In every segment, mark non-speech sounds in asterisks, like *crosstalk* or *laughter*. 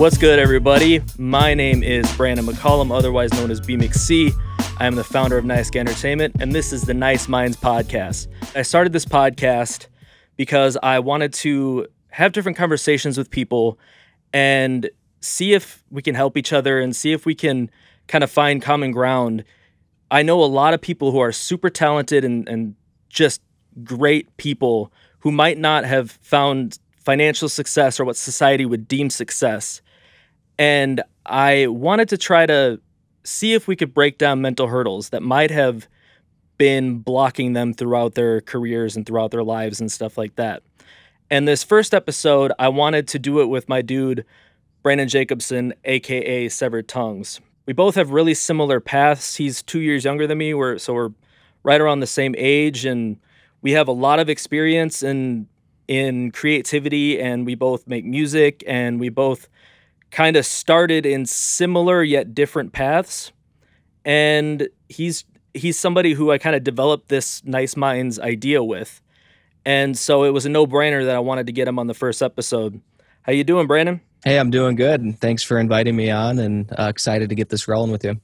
What's good, everybody? My name is Brandon McCollum, otherwise known as BMXC. I am the founder of Nice Entertainment, and this is the Nice Minds podcast. I started this podcast because I wanted to have different conversations with people and see if we can help each other and see if we can kind of find common ground. I know a lot of people who are super talented and, and just great people who might not have found financial success or what society would deem success. And I wanted to try to see if we could break down mental hurdles that might have been blocking them throughout their careers and throughout their lives and stuff like that. And this first episode, I wanted to do it with my dude, Brandon Jacobson, aka Severed Tongues. We both have really similar paths. He's two years younger than me, we're, so we're right around the same age, and we have a lot of experience in in creativity, and we both make music, and we both kind of started in similar yet different paths. And he's he's somebody who I kind of developed this nice minds idea with. And so it was a no-brainer that I wanted to get him on the first episode. How you doing, Brandon? Hey, I'm doing good. And Thanks for inviting me on and uh, excited to get this rolling with you.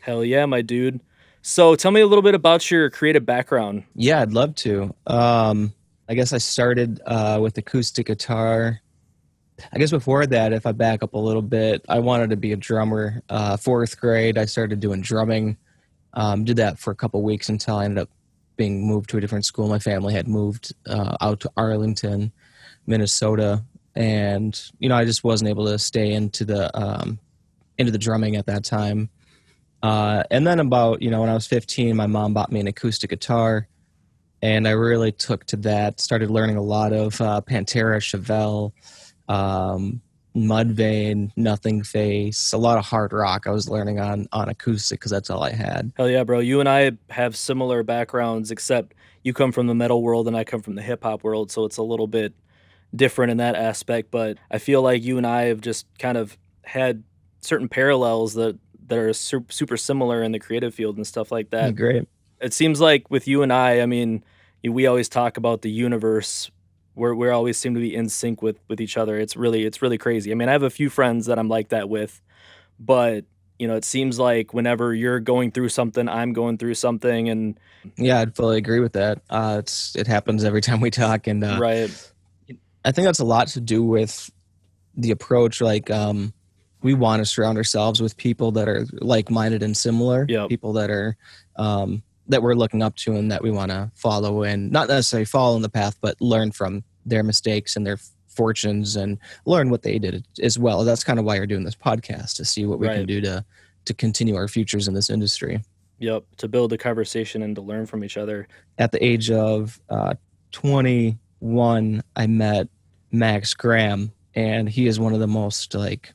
Hell yeah, my dude. So tell me a little bit about your creative background. Yeah, I'd love to. Um, I guess I started uh, with acoustic guitar I guess before that, if I back up a little bit, I wanted to be a drummer. Uh, fourth grade, I started doing drumming. Um, did that for a couple weeks until I ended up being moved to a different school. My family had moved uh, out to Arlington, Minnesota, and you know I just wasn't able to stay into the um, into the drumming at that time. Uh, and then about you know when I was 15, my mom bought me an acoustic guitar, and I really took to that. Started learning a lot of uh, Pantera, Chevelle um, Mudvayne, Nothingface, a lot of hard rock. I was learning on on acoustic because that's all I had. Hell yeah, bro! You and I have similar backgrounds, except you come from the metal world and I come from the hip hop world, so it's a little bit different in that aspect. But I feel like you and I have just kind of had certain parallels that that are super similar in the creative field and stuff like that. Great. It seems like with you and I, I mean, we always talk about the universe we're we always seem to be in sync with with each other. It's really it's really crazy. I mean, I have a few friends that I'm like that with, but you know, it seems like whenever you're going through something, I'm going through something, and yeah, I'd fully agree with that. Uh, it's it happens every *laughs* time we talk, and uh, right. I think that's a lot to do with the approach. Like, um, we want to surround ourselves with people that are like-minded and similar. Yep. People that are um, that we're looking up to and that we want to follow and not necessarily follow in the path, but learn from their mistakes and their fortunes and learn what they did as well. That's kind of why we're doing this podcast to see what we right. can do to to continue our futures in this industry. Yep, to build a conversation and to learn from each other. At the age of uh, 21, I met Max Graham, and he is one of the most like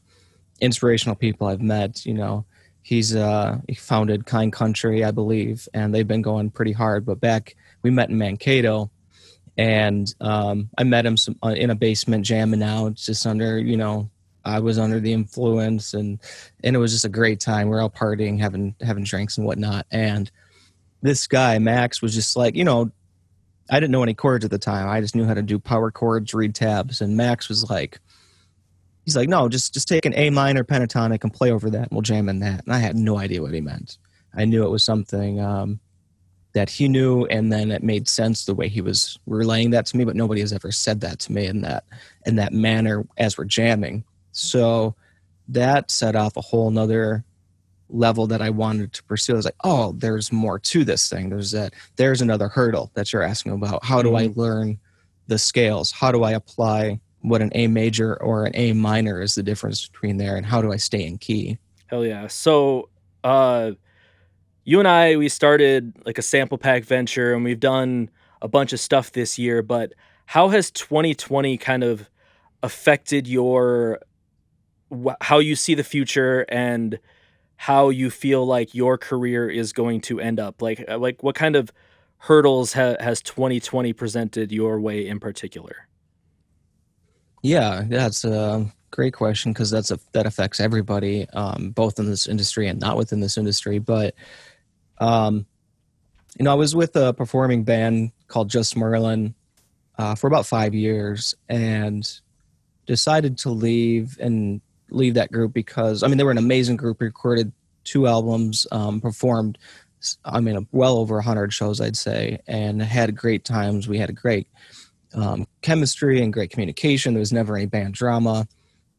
inspirational people I've met. You know, he's uh, he founded Kind Country, I believe, and they've been going pretty hard. But back we met in Mankato, and um, I met him some, uh, in a basement jamming out, just under you know I was under the influence, and and it was just a great time. We we're all partying, having having drinks and whatnot, and this guy Max was just like you know I didn't know any chords at the time. I just knew how to do power chords, read tabs, and Max was like he's like, no, just just take an A minor pentatonic and play over that, and we'll jam in that. And I had no idea what he meant. I knew it was something um, that he knew, and then it made sense the way he was relaying that to me. But nobody has ever said that to me in that in that manner as we're jamming. So that set off a whole nother level that I wanted to pursue. I was like, oh, there's more to this thing. There's that. There's another hurdle that you're asking about. How do mm-hmm. I learn the scales? How do I apply what an A major or an A minor is the difference between there and how do I stay in key? Hell yeah. So uh you and I we started like a sample pack venture and we've done a bunch of stuff this year, but how has 2020 kind of affected your wh- how you see the future and how you feel like your career is going to end up? Like uh, like what kind of hurdles ha- has 2020 presented your way in particular? Yeah, that's a great question because that's a that affects everybody, um, both in this industry and not within this industry. But um, you know, I was with a performing band called Just Merlin uh, for about five years, and decided to leave. And leave that group because I mean they were an amazing group. Recorded two albums, um, performed. I mean, well over hundred shows, I'd say, and had great times. We had a great um, chemistry and great communication. There was never any band drama.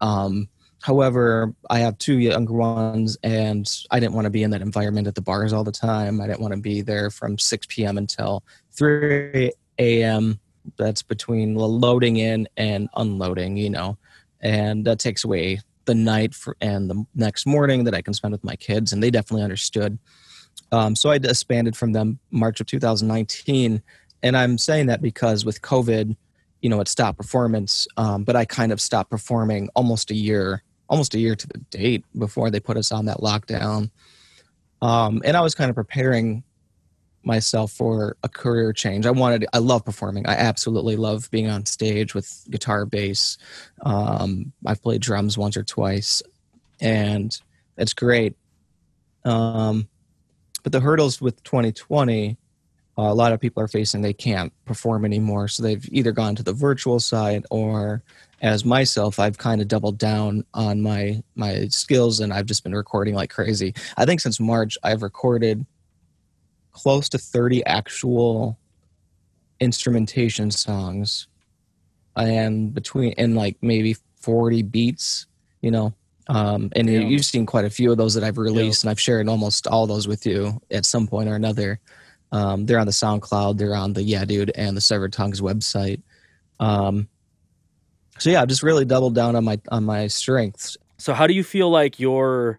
Um, however, I have two younger ones, and I didn't want to be in that environment at the bars all the time. I didn't want to be there from 6 p.m. until 3 a.m. That's between loading in and unloading, you know, and that takes away the night for, and the next morning that I can spend with my kids, and they definitely understood. Um, so I disbanded from them March of 2019 and I'm saying that because with COVID, you know, it stopped performance. Um, but I kind of stopped performing almost a year, almost a year to the date before they put us on that lockdown. Um, and I was kind of preparing myself for a career change. I wanted, I love performing. I absolutely love being on stage with guitar, bass. Um, I've played drums once or twice, and it's great. Um, but the hurdles with 2020 uh, a lot of people are facing they can't perform anymore. So they've either gone to the virtual side or as myself i've kind of doubled down on my my skills and i've just been recording like crazy. I think since march i've recorded close to 30 actual instrumentation songs. And between and like maybe 40 beats you know? Um, and yeah. you've seen quite a few of those that i've released yeah. and i've shared almost all those with you at some point or another um, they're on the SoundCloud. They're on the Yeah Dude and the Severed Tongues website. Um, so yeah, I've just really doubled down on my on my strengths. So how do you feel like your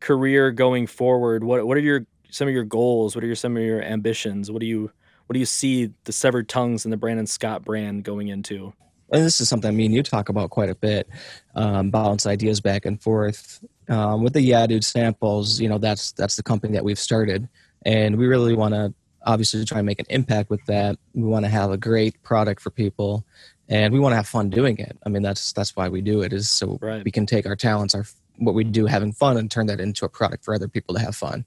career going forward? What what are your some of your goals? What are your some of your ambitions? What do you what do you see the Severed Tongues and the Brandon Scott brand going into? And this is something me and you talk about quite a bit. Um, bounce ideas back and forth. Um, with the Yeah Dude samples, you know that's that's the company that we've started and we really want to obviously try and make an impact with that. We want to have a great product for people and we want to have fun doing it. I mean that's that's why we do it is so right. we can take our talents our what we do having fun and turn that into a product for other people to have fun.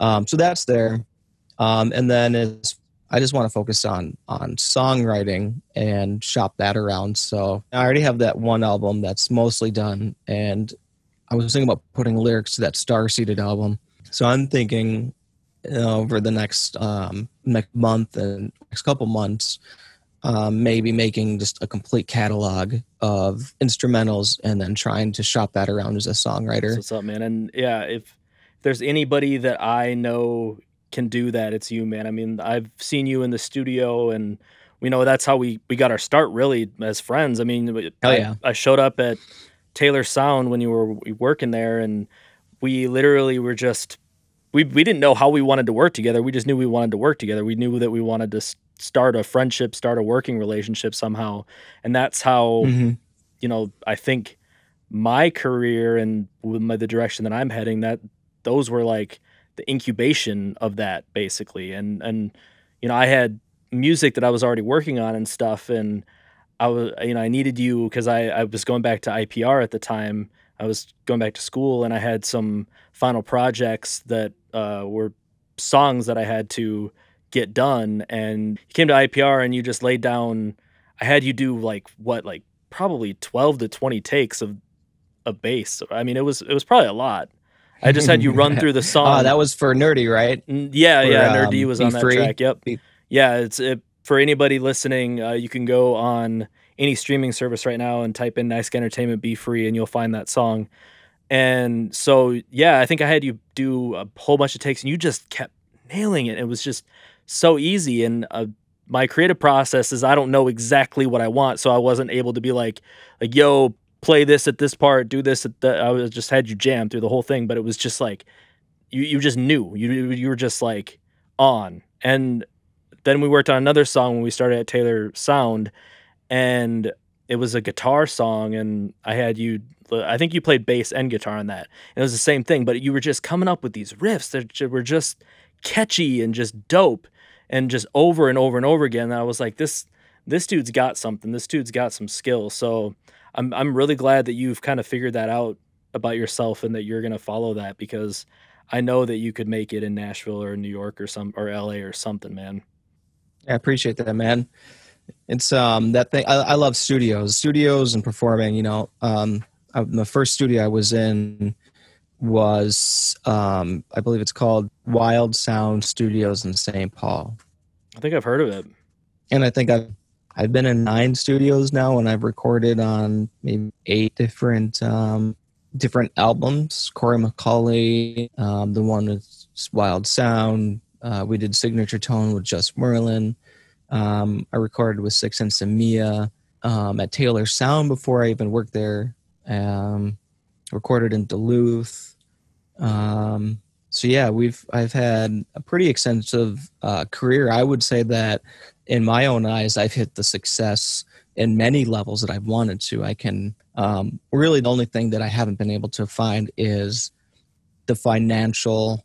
Um, so that's there. Um, and then it's i just want to focus on on songwriting and shop that around. So i already have that one album that's mostly done and i was thinking about putting lyrics to that star seeded album. So i'm thinking over the next um, next month and next couple months, um, maybe making just a complete catalog of instrumentals and then trying to shop that around as a songwriter. what's up, man? And yeah, if, if there's anybody that I know can do that, it's you, man. I mean, I've seen you in the studio and we know that's how we, we got our start really as friends. I mean, oh, I, yeah. I showed up at Taylor Sound when you were working there and we literally were just we we didn't know how we wanted to work together. We just knew we wanted to work together. We knew that we wanted to start a friendship, start a working relationship somehow, and that's how mm-hmm. you know I think my career and my, the direction that I'm heading that those were like the incubation of that basically, and and you know I had music that I was already working on and stuff, and I was you know I needed you because I I was going back to IPR at the time. I was going back to school and I had some final projects that uh, were songs that I had to get done. And you came to IPR and you just laid down. I had you do like what, like probably twelve to twenty takes of a bass. I mean, it was it was probably a lot. I just had you *laughs* run through the song. Oh, that was for Nerdy, right? Yeah, for, yeah. Nerdy um, was on that free. track. Yep. Be- yeah, it's it, for anybody listening. Uh, you can go on any streaming service right now and type in Nice Entertainment Be Free, and you'll find that song. And so, yeah, I think I had you do a whole bunch of takes and you just kept nailing it. It was just so easy. And uh, my creative process is I don't know exactly what I want. So I wasn't able to be like, like, yo, play this at this part, do this at the, I was just had you jam through the whole thing. But it was just like, you, you just knew you, you were just like on. And then we worked on another song when we started at Taylor Sound and it was a guitar song and I had you I think you played bass and guitar on that. And it was the same thing, but you were just coming up with these riffs that were just catchy and just dope and just over and over and over again. And I was like, this this dude's got something. This dude's got some skill. So I'm I'm really glad that you've kind of figured that out about yourself and that you're gonna follow that because I know that you could make it in Nashville or New York or some or LA or something, man. I appreciate that, man. It's um that thing I, I love studios, studios and performing. You know, um, I, the first studio I was in was um, I believe it's called Wild Sound Studios in St. Paul. I think I've heard of it. And I think I've I've been in nine studios now, and I've recorded on maybe eight different um, different albums. Corey McCauley, um, the one with Wild Sound. Uh, we did Signature Tone with Just Merlin. Um, I recorded with Six and Mia um, at Taylor Sound before I even worked there. Um, recorded in Duluth. Um, so yeah, we've I've had a pretty extensive uh, career. I would say that in my own eyes, I've hit the success in many levels that I've wanted to. I can um, really the only thing that I haven't been able to find is the financial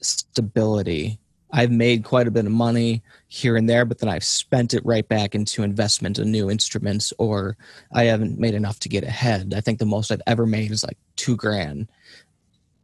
stability. I've made quite a bit of money here and there, but then I've spent it right back into investment in new instruments, or I haven't made enough to get ahead. I think the most I've ever made is like two grand.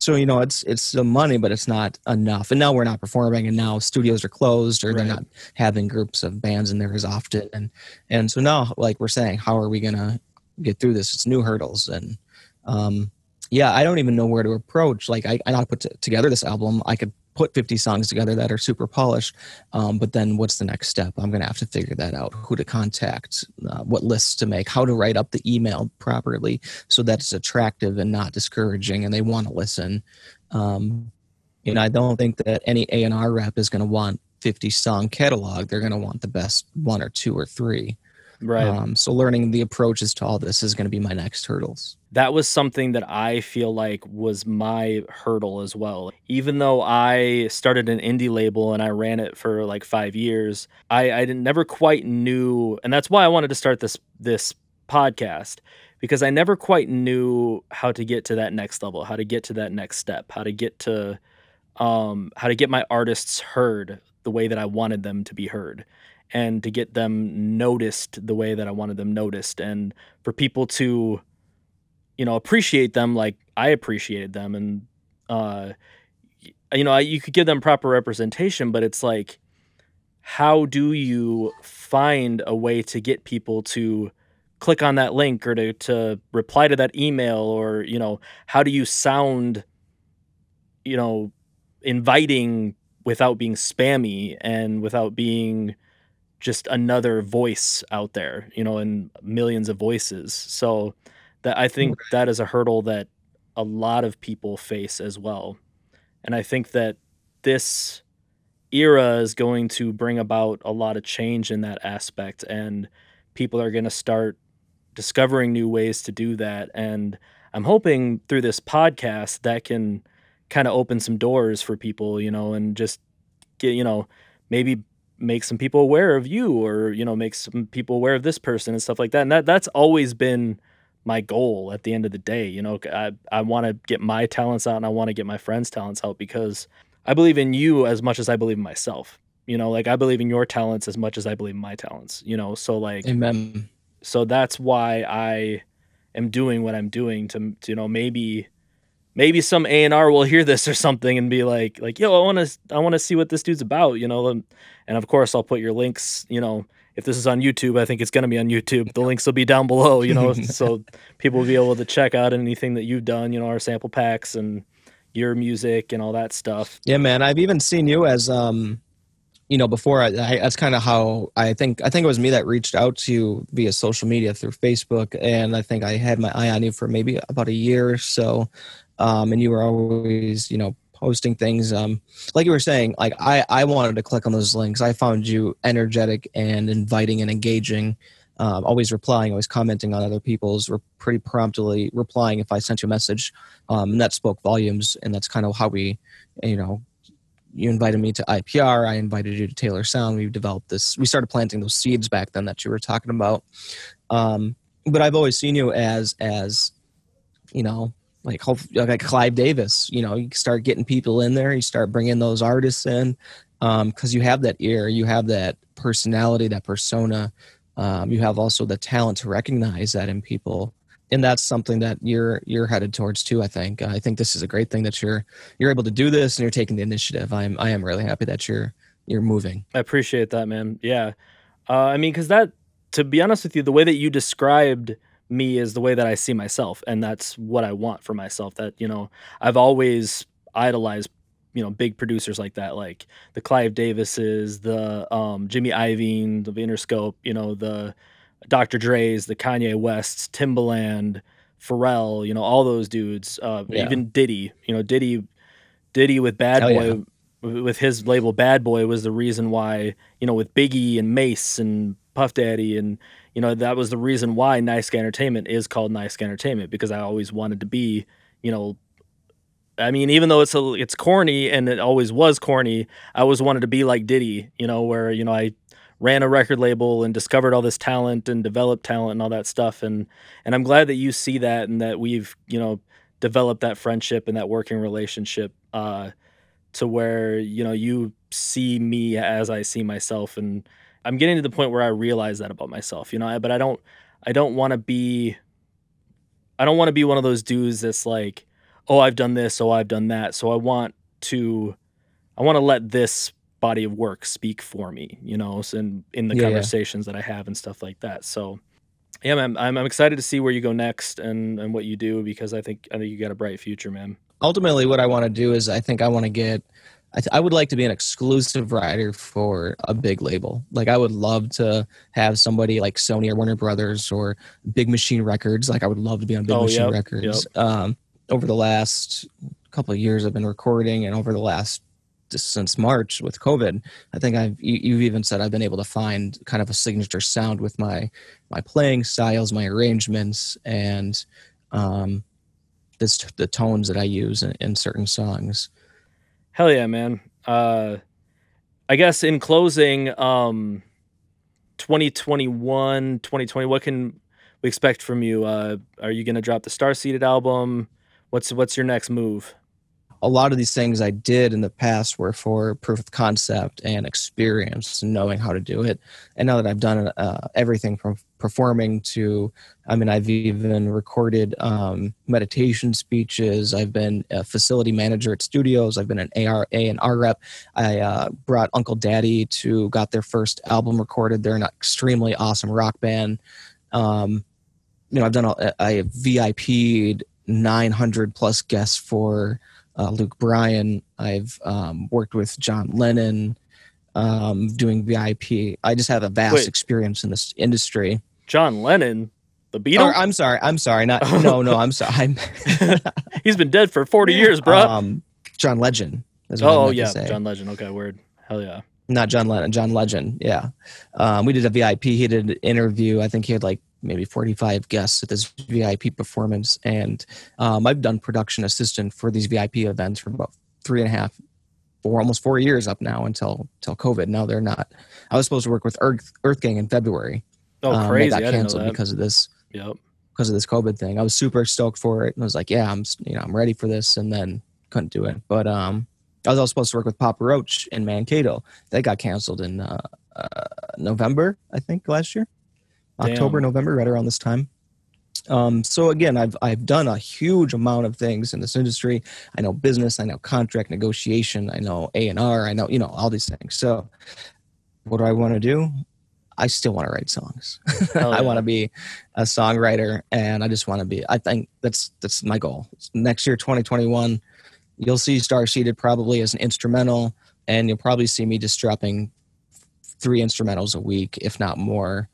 So you know, it's it's the money, but it's not enough. And now we're not performing, and now studios are closed, or right. they're not having groups of bands in there as often. And and so now, like we're saying, how are we gonna get through this? It's new hurdles, and um, yeah, I don't even know where to approach. Like I, I know to put t- together this album. I could put 50 songs together that are super polished. Um, but then what's the next step? I'm going to have to figure that out. Who to contact, uh, what lists to make, how to write up the email properly so that it's attractive and not discouraging and they want to listen. Um, you know, I don't think that any A&R rep is going to want 50 song catalog. They're going to want the best one or two or three. Right. Um, so learning the approaches to all this is going to be my next hurdles. That was something that I feel like was my hurdle as well. Even though I started an indie label and I ran it for like five years, I, I never quite knew, and that's why I wanted to start this this podcast because I never quite knew how to get to that next level, how to get to that next step, how to get to um, how to get my artists heard the way that I wanted them to be heard and to get them noticed the way that I wanted them noticed. And for people to you know appreciate them like I appreciated them and uh you know you could give them proper representation but it's like how do you find a way to get people to click on that link or to, to reply to that email or you know how do you sound you know inviting without being spammy and without being just another voice out there, you know, and millions of voices. So that I think that is a hurdle that a lot of people face as well. And I think that this era is going to bring about a lot of change in that aspect and people are going to start discovering new ways to do that and I'm hoping through this podcast that can kind of open some doors for people, you know, and just get, you know, maybe make some people aware of you or you know make some people aware of this person and stuff like that and that that's always been my goal at the end of the day you know i, I want to get my talents out and i want to get my friends talents out because i believe in you as much as i believe in myself you know like i believe in your talents as much as i believe in my talents you know so like amen. So that's why i am doing what i'm doing to, to you know maybe maybe some A and R will hear this or something and be like, like, yo, I want to, I want to see what this dude's about, you know. And, and of course, I'll put your links, you know. If this is on YouTube, I think it's going to be on YouTube. The links will be down below, you know, *laughs* so people will be able to check out anything that you've done, you know, our sample packs and your music and all that stuff. Yeah, man. I've even seen you as, um, you know, before I, I that's kind of how I think. I think it was me that reached out to you via social media through Facebook, and I think I had my eye on you for maybe about a year or so um, and you were always you know posting things. Um, like you were saying like I, I wanted to click on those links. I found you energetic and inviting and engaging. Um, always replying always commenting on other people's re- pretty promptly replying if i sent you a message. Um, and that spoke volumes and that's kind of how we you know you invited me to ipr i invited you to taylor sound. We developed this we started planting those seeds back then that you were talking about. Um, but i've always seen you as as you know like like Clive Davis. You know, you start getting people in there, you start bringing those artists in because um, you have that ear, you have that personality, that persona. Um, you have also the talent to recognize that in people, and that's something that you're you're headed towards too. I think. I think this is a great thing that you're you're able to do this and you're taking the initiative. I'm I am really happy that you're you're moving. I appreciate that, man. Yeah, uh, I mean, because that to be honest with you, the way that you described me is the way that I see myself, and that's what I want for myself. That you know, I've always idolized you know big producers like that, like the Clive Davises, the um, Jimmy Iovine, the Interscope, you know, the Dr. Dre's, the Kanye Wests, Timbaland, Pharrell, you know, all those dudes. Uh, Yeah. Even Diddy, you know, Diddy, Diddy with Bad Hell Boy, yeah. with his label Bad Boy was the reason why, you know, with Biggie and Mase and Puff Daddy and you know that was the reason why Nice Entertainment is called Nice Entertainment because I always wanted to be, you know, I mean, even though it's a, it's corny and it always was corny, I always wanted to be like Diddy, you know, where you know I ran a record label and discovered all this talent and developed talent and all that stuff and and I'm glad that you see that and that we've you know developed that friendship and that working relationship uh, to where you know you see me as I see myself and I'm getting to the point where I realize that about myself, you know, but I don't I don't want to be I don't want to be one of those dudes that's like, oh, I've done this, oh, I've done that. So I want to I want to let this body of work speak for me, you know, so in in the Yeah, yeah. conversations that I have and stuff like that. So yeah, man, I'm I'm excited to see where you go next and and what you do because I think I think you got a bright future, man. ultimately what i want to do is i think i want to get I, I would like to be an exclusive writer for a big label. Like i would love to have somebody like sony or warner brothers or big machine records. Like i would love to be on big Oh, machine yep, records. um, over the last couple of years i've been recording and over the last since march with covid i think i've you, you've even said i've been able to find kind of a signature sound with my my playing styles my arrangements and um this the tones that I use in, in certain songs. Hell yeah, man. Uh I guess in closing, um 2021, 2020, what can we expect from you? Uh are you gonna drop the Star Seeded album? What's what's your next move? A lot of these things I did in the past were for proof of concept and experience, knowing how to do it. And now that I've done uh, everything from performing to, I mean, I've even recorded um, meditation speeches. I've been a facility manager at studios. I've been an AR, A and R rep. I uh, brought Uncle Daddy to got their first album recorded. They're an extremely awesome rock band. Um, you know, I've done. A, I VIP'd 900 plus guests for uh, Luke Bryan. I've um, worked with John Lennon um, doing VIP. I just have a vast Wait. experience in this industry. John Lennon, the Beatles? I'm sorry. I'm sorry. Not *laughs* no no. I'm sorry. I'm, *laughs* He's been dead for 40 years, bro. Um, John Legend. oh yeah. John Legend. Okay, word. Hell yeah. not John Lennon, John Legend. Yeah. Um, we did a VIP. He did an interview. I think he had like maybe 45 guests at this VIP performance. And um, I've done production assistant for these VIP events for about three and a half, four, almost four years up now until, until COVID. Now they're not. I was supposed to work with Earth, EarthGang in February. Oh, Um, crazy. I got canceled because of this, Yep. because of this COVID thing. I was super stoked for it. And I was like, yeah, I'm, you know, I'm ready for this. And then couldn't do it. But, um, I was also supposed to work with Papa Roach in Mankato. That got canceled in uh, uh, November, I think, last year, October, November, right around this time. Um, so again, I've I've done a huge amount of things in this industry. I know business, I know contract negotiation, I know A and R, I know you know all these things. So, what do I want to do? I still want to write songs. Hell *laughs* I want to be a songwriter, and I just want to be. I think that's that's my goal. Next year, 2021, you'll see Star Seeded probably as an instrumental, and you'll probably see me just dropping three instrumentals a week, if not more.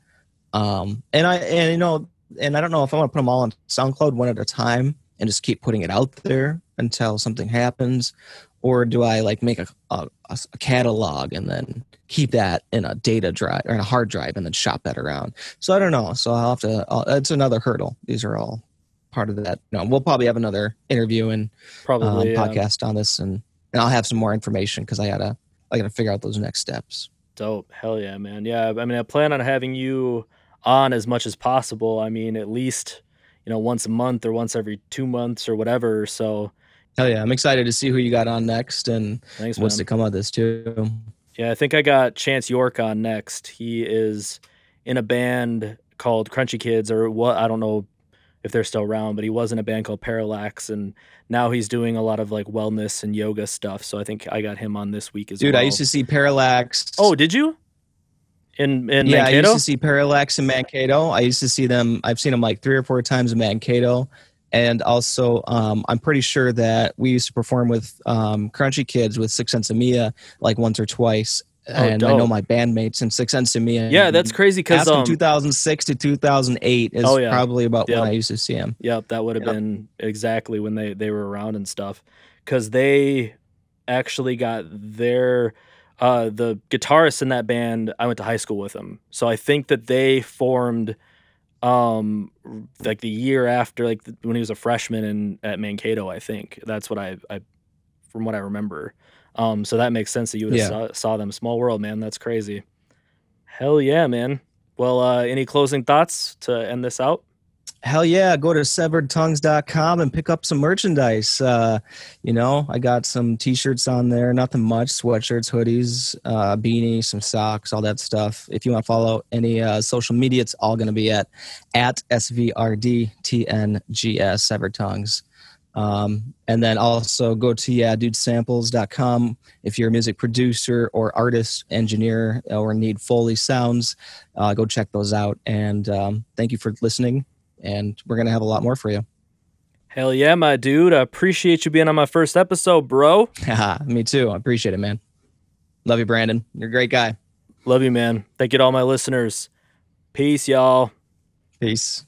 Um, and I and you know, and I don't know if I want to put them all on SoundCloud one at a time and just keep putting it out there until something happens, or do I like make a, a, a catalog and then keep that in a data drive or in a hard drive and then shop that around? So I don't know. So I'll have to. I'll, it's another hurdle. These are all part of that. No, we'll probably have another interview and um, Probably. yeah. podcast on this, and and I'll have some more information because I gotta I gotta figure out those next steps. Dope. Hell yeah, man. Yeah. I mean, I plan on having you on as much as possible. I mean, at least, you know, once a month or once every two months or whatever. So Hell yeah, I'm excited to see who you got on next and thanks, what's man. to come out of this too. Yeah, I think I got Chance York on next. He is in a band called Crunchy Kids, or what? I don't know if they're still around, but he was in a band called Parallax, and now he's doing a lot of like wellness and yoga stuff. So I think I got him on this week as Dude, well. Dude, I used to see Parallax. Oh, did you? In in yeah, I used to see Parallax in Mankato. I used to see them. I've seen them like three or four times in Mankato, and also um, I'm pretty sure that we used to perform with um, Crunchy Kids with Six Sense of Mia like once or twice. Oh, and I know my bandmates in Six Sense of Mia. yeah, that's crazy because um, 2006 to 2008 is Oh, yeah. probably about Yep. when I used to see them. Yep, that would have Yep. been exactly when they they were around and stuff. Cause they actually got their uh the guitarist in that band, I went to high school with them. So I think that they formed um like the year after like th- when he was a freshman in at Mankato, I think. That's what I I from what I remember. Um so that makes sense that you would Yeah. saw, saw them. Small world, man. That's crazy. Hell yeah, man. Well, uh any closing thoughts to end this out? Hell yeah, go to severedtongues.com and pick up some merchandise. Uh, you know, I got some t-shirts on there, nothing much, sweatshirts, hoodies, uh, beanie, some socks, all that stuff. If you want to follow any uh, social media, it's all going to be at at SVRDTNGS, Severed Tongues. Um, and then also go to yeahdudesamples.com if you're a music producer or artist, engineer, or need Foley sounds. Uh, go check those out. And um, thank you for listening and we're gonna have a lot more for you. Hell yeah, my dude. I appreciate you being on my first episode, bro. *laughs* Me too. I appreciate it, man. Love you, Brandon. You're a great guy. Love you, man. Thank you to all my listeners. Peace, y'all. Peace.